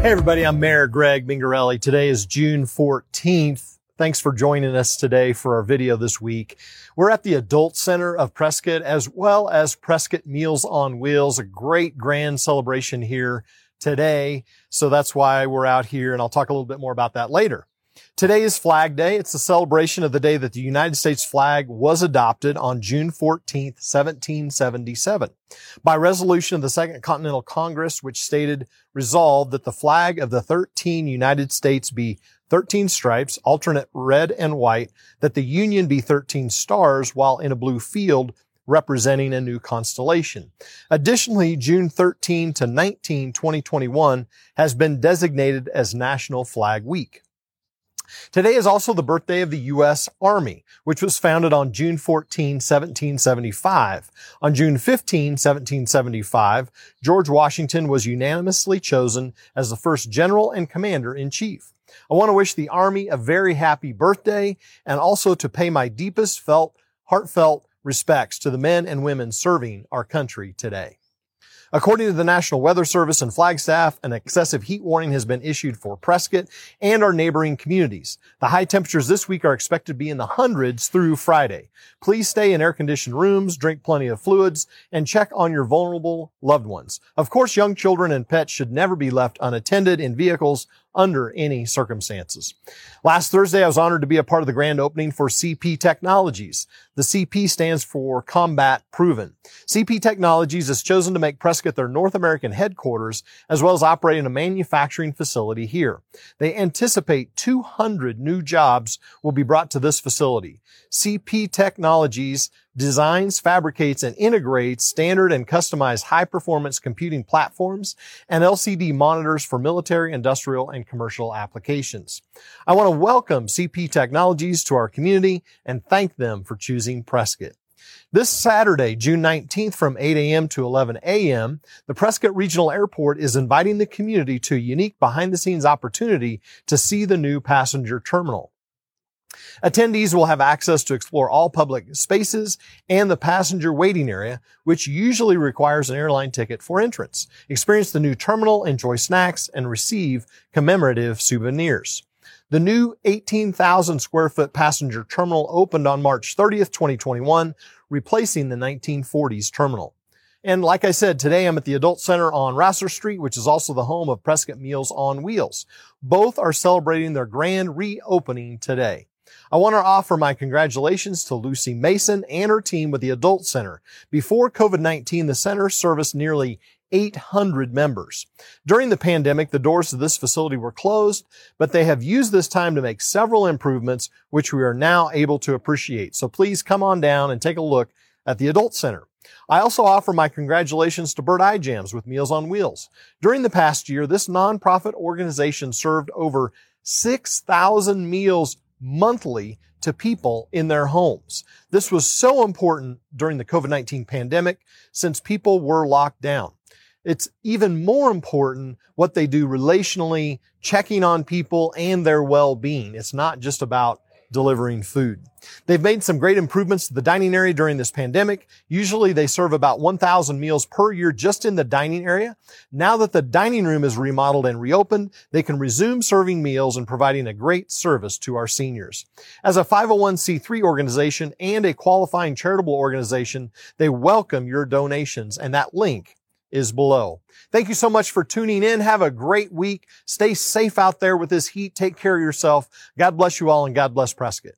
Hey everybody, I'm Mayor Greg Mengarelli. Today is June 14th. Thanks for joining us today for our video this week. We're at the Adult Center of Prescott as well as Prescott Meals on Wheels, a great grand celebration here today. So that's why we're out here and I'll talk a little bit more about that later. Today is Flag Day. It's a celebration of the day that the United States flag was adopted on June 14, 1777 by resolution of the Second Continental Congress, which stated resolved that the flag of the 13 United States be 13 stripes, alternate red and white, that the Union be 13 stars while in a blue field representing a new constellation. Additionally, June 13 to 19, 2021 has been designated as National Flag Week. Today is also the birthday of the U.S. Army, which was founded on June 14, 1775. On June 15, 1775, George Washington was unanimously chosen as the first general and commander in chief. I want to wish the Army a very happy birthday and also to pay my deepest felt, heartfelt respects to the men and women serving our country today. According to the National Weather Service and Flagstaff, an excessive heat warning has been issued for Prescott and our neighboring communities. The high temperatures this week are expected to be in the hundreds through Friday. Please stay in air-conditioned rooms, drink plenty of fluids, and check on your vulnerable loved ones. Of course, young children and pets should never be left unattended in vehicles under any circumstances. Last Thursday, I was honored to be a part of the grand opening for CP Technologies. The CP stands for Combat Proven. CP Technologies has chosen to make Prescott their North American headquarters, as well as operating a manufacturing facility here. They anticipate 200 new jobs will be brought to this facility. CP Technologies designs, fabricates, and integrates standard and customized high performance computing platforms and LCD monitors for military, industrial, and commercial applications. I want to welcome CP Technologies to our community and thank them for choosing Prescott. This Saturday, June 19th from 8 a.m. to 11 a.m., the Prescott Regional Airport is inviting the community to a unique behind the scenes opportunity to see the new passenger terminal. Attendees will have access to explore all public spaces and the passenger waiting area, which usually requires an airline ticket for entrance. Experience the new terminal, enjoy snacks, and receive commemorative souvenirs. The new 18,000 square foot passenger terminal opened on March 30th, 2021, replacing the 1940s terminal. And like I said, today I'm at the Adult Center on Rosser Street, which is also the home of Prescott Meals on Wheels. Both are celebrating their grand reopening today. I want to offer my congratulations to Lucy Mason and her team with the Adult Center. Before COVID-19, the center serviced nearly 800 members. During the pandemic, the doors to this facility were closed, but they have used this time to make several improvements, which we are now able to appreciate. So please come on down and take a look at the Adult Center. I also offer my congratulations to Bird Eye Jams with Meals on Wheels. During the past year, this nonprofit organization served over 6,000 meals monthly to people in their homes. This was so important during the COVID-19 pandemic since people were locked down. It's even more important what they do relationally, checking on people and their well-being. It's not just about delivering food. They've made some great improvements to the dining area during this pandemic. Usually they serve about 1,000 meals per year just in the dining area. Now that the dining room is remodeled and reopened, they can resume serving meals and providing a great service to our seniors. As a 501c3 organization and a qualifying charitable organization, they welcome your donations and that link is below. Thank you so much for tuning in. Have a great week. Stay safe out there with this heat. Take care of yourself. God bless you all and God bless Prescott.